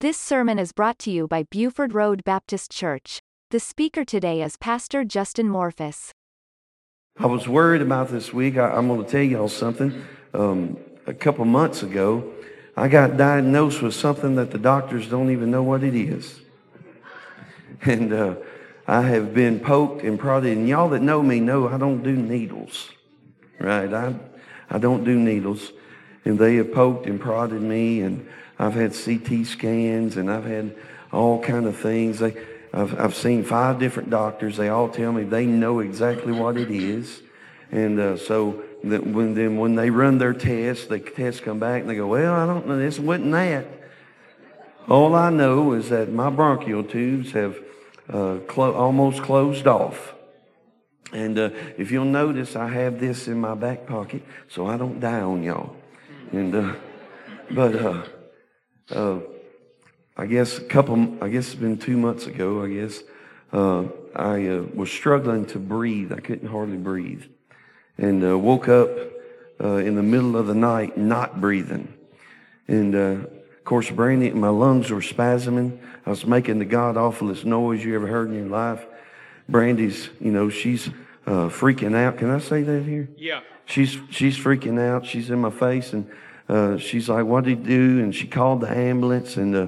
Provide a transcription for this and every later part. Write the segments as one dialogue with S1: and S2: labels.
S1: This sermon is brought to you by Buford Road Baptist Church. The speaker today is Pastor Justin Morphis.
S2: I was worried about this week. I, am going to tell y'all something. Um, a couple months ago, I got diagnosed with something that the doctors don't even know what it is. And uh, I have been poked and prodded. And y'all that know me know I don't do needles, right? I, I don't do needles. And they have poked and prodded me, and I've had CT scans, and I've had all kind of things. They, I've, I've seen five different doctors. They all tell me they know exactly what it is. And uh, so that when, then when they run their tests, the tests come back and they go, well, I don't know, this wasn't that. All I know is that my bronchial tubes have uh, clo- almost closed off. And uh, if you'll notice, I have this in my back pocket so I don't die on y'all. And uh, but uh, I guess a couple, I guess it's been two months ago. I guess uh, I uh, was struggling to breathe. I couldn't hardly breathe, and uh, woke up uh, in the middle of the night not breathing. And uh, of course, Brandy, my lungs were spasming. I was making the god awfulest noise you ever heard in your life. Brandy's, you know, she's uh, freaking out. Can I say that here?
S3: Yeah.
S2: She's she's freaking out. She's in my face, and uh, she's like, "What did he do?" And she called the ambulance, and uh,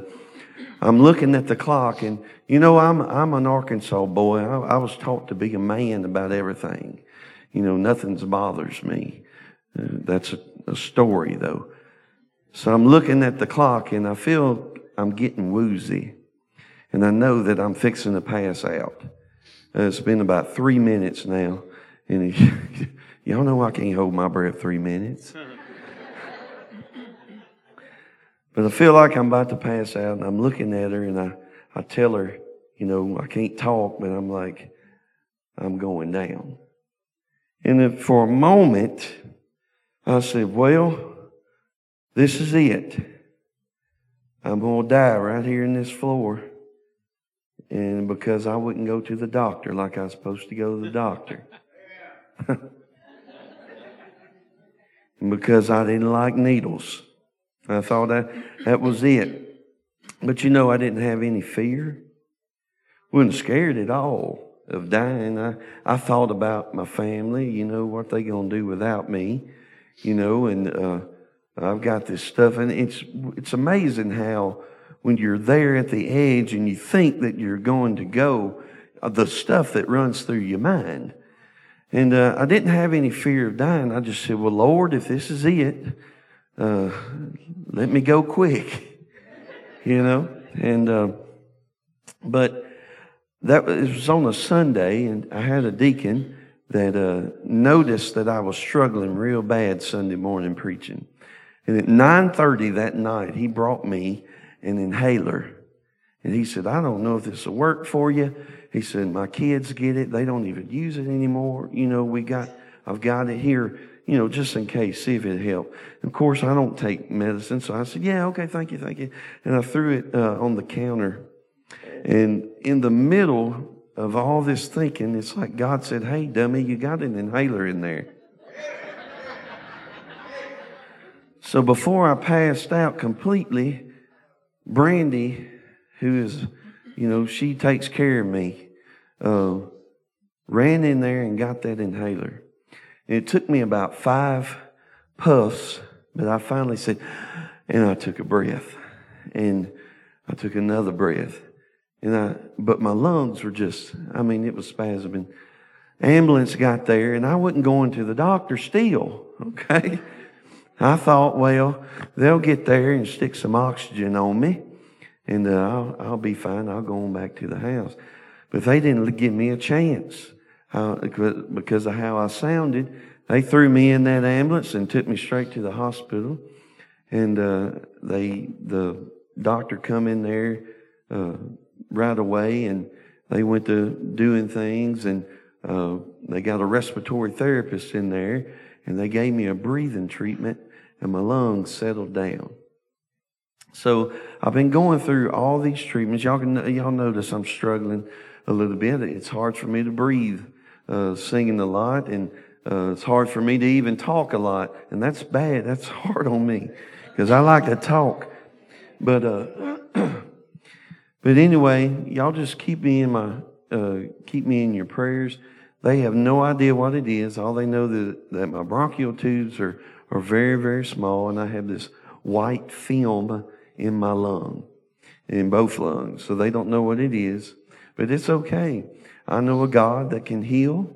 S2: I'm looking at the clock, and you know, I'm I'm an Arkansas boy. I, I was taught to be a man about everything. You know, nothing's bothers me. Uh, that's a, a story, though. So I'm looking at the clock, and I feel I'm getting woozy, and I know that I'm fixing to pass out. Uh, it's been about three minutes now, and y'all know I can't hold my breath three minutes. But I feel like I'm about to pass out, and I'm looking at her, and I, I tell her, you know, I can't talk, but I'm like, I'm going down. And for a moment, I said, well, this is it. I'm going to die right here in this floor. And because I wouldn't go to the doctor like I was supposed to go to the doctor. because I didn't like needles. I thought that, that was it. But you know, I didn't have any fear. Wasn't scared at all of dying. I, I thought about my family, you know, what they to do without me, you know, and uh, I've got this stuff. And it's, it's amazing how when you're there at the edge and you think that you're going to go, uh, the stuff that runs through your mind. And uh, I didn't have any fear of dying. I just said, well, Lord, if this is it, uh, let me go quick, you know. And uh, but that was on a Sunday, and I had a deacon that uh, noticed that I was struggling real bad Sunday morning preaching. And at 9:30 that night, he brought me an inhaler, and he said, "I don't know if this will work for you." He said, "My kids get it; they don't even use it anymore. You know, we got, I've got it here." you know, just in case, see if it helped. Of course, I don't take medicine, so I said, yeah, okay, thank you, thank you. And I threw it uh, on the counter. And in the middle of all this thinking, it's like God said, hey, dummy, you got an inhaler in there. so before I passed out completely, Brandy, who is, you know, she takes care of me, uh, ran in there and got that inhaler. It took me about five puffs, but I finally said, and I took a breath, and I took another breath, and I, but my lungs were just, I mean, it was spasming. Ambulance got there, and I wasn't going to the doctor still, okay? I thought, well, they'll get there and stick some oxygen on me, and uh, I'll, I'll be fine. I'll go on back to the house. But they didn't give me a chance how, because of how I sounded. They threw me in that ambulance and took me straight to the hospital. And uh, they, the doctor come in there uh, right away, and they went to doing things, and uh, they got a respiratory therapist in there, and they gave me a breathing treatment, and my lungs settled down. So I've been going through all these treatments. Y'all can y'all notice I'm struggling a little bit. It's hard for me to breathe uh, singing a lot, and uh, it's hard for me to even talk a lot, and that's bad. That's hard on me because I like to talk. But uh, But anyway, y'all just keep me in my uh, keep me in your prayers. They have no idea what it is. All they know that that my bronchial tubes are are very very small, and I have this white film in my lung, in both lungs. So they don't know what it is, but it's okay. I know a God that can heal.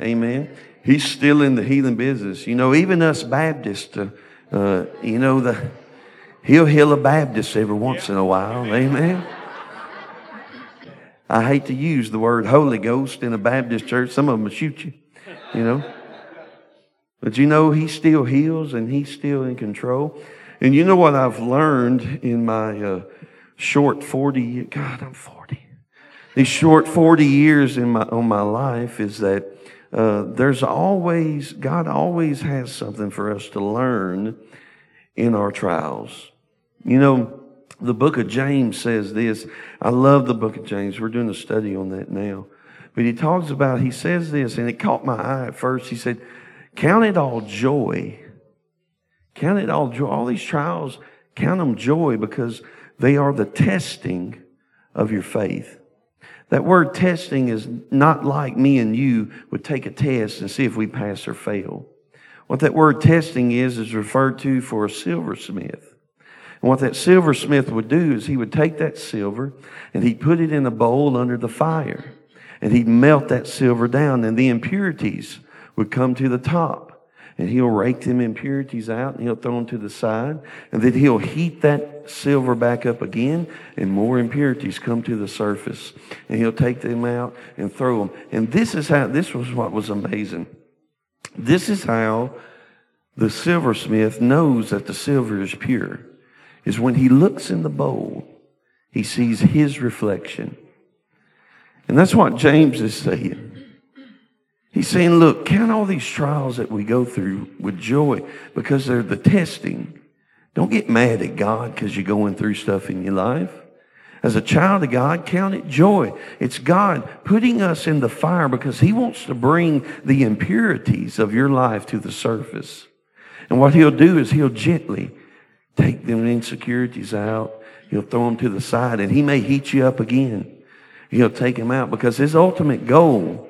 S2: Amen. He's still in the healing business. You know, even us Baptists, uh, uh, you know, the He'll heal a Baptist every once in a while. Amen. I hate to use the word Holy Ghost in a Baptist church. Some of them will shoot you, you know. But you know, He still heals and He's still in control. And you know what I've learned in my uh, short 40, God, I'm 40. These short 40 years in my, on my life is that uh, there's always, God always has something for us to learn in our trials. You know, the book of James says this. I love the book of James. We're doing a study on that now. But he talks about, he says this, and it caught my eye at first. He said, Count it all joy. Count it all joy. All these trials, count them joy because they are the testing of your faith. That word testing is not like me and you would take a test and see if we pass or fail. What that word testing is, is referred to for a silversmith. And what that silversmith would do is he would take that silver and he'd put it in a bowl under the fire. And he'd melt that silver down, and the impurities would come to the top. And he'll rake them impurities out and he'll throw them to the side. And then he'll heat that silver back up again, and more impurities come to the surface. And he'll take them out and throw them. And this is how, this was what was amazing. This is how the silversmith knows that the silver is pure is when he looks in the bowl, he sees his reflection. And that's what James is saying. He's saying, look, count all these trials that we go through with joy because they're the testing. Don't get mad at God because you're going through stuff in your life. As a child of God, count it joy. It's God putting us in the fire because He wants to bring the impurities of your life to the surface. And what He'll do is He'll gently take them insecurities out. He'll throw them to the side and he may heat you up again. He'll take them out because his ultimate goal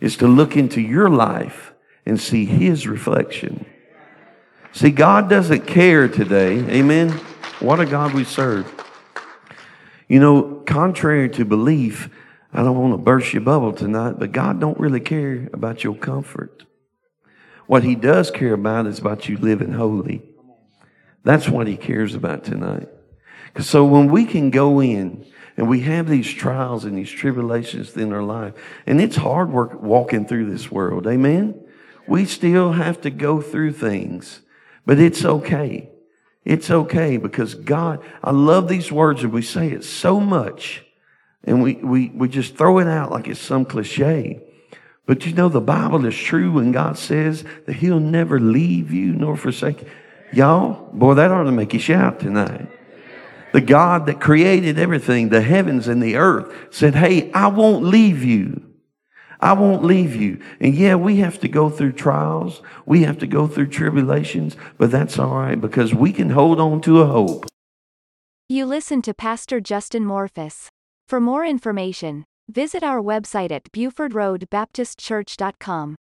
S2: is to look into your life and see his reflection. See, God doesn't care today. Amen. What a God we serve. You know, contrary to belief, I don't want to burst your bubble tonight, but God don't really care about your comfort. What he does care about is about you living holy. That's what he cares about tonight. So when we can go in and we have these trials and these tribulations in our life, and it's hard work walking through this world, amen? We still have to go through things, but it's okay. It's okay because God, I love these words and we say it so much and we, we, we just throw it out like it's some cliche. But you know, the Bible is true when God says that He'll never leave you nor forsake you. Y'all, boy, that ought to make you shout tonight. The God that created everything, the heavens and the earth, said, Hey, I won't leave you. I won't leave you. And yeah, we have to go through trials. We have to go through tribulations, but that's all right because we can hold on to a hope.
S1: You listen to Pastor Justin Morphis. For more information, visit our website at BufordRoadBaptistChurch.com.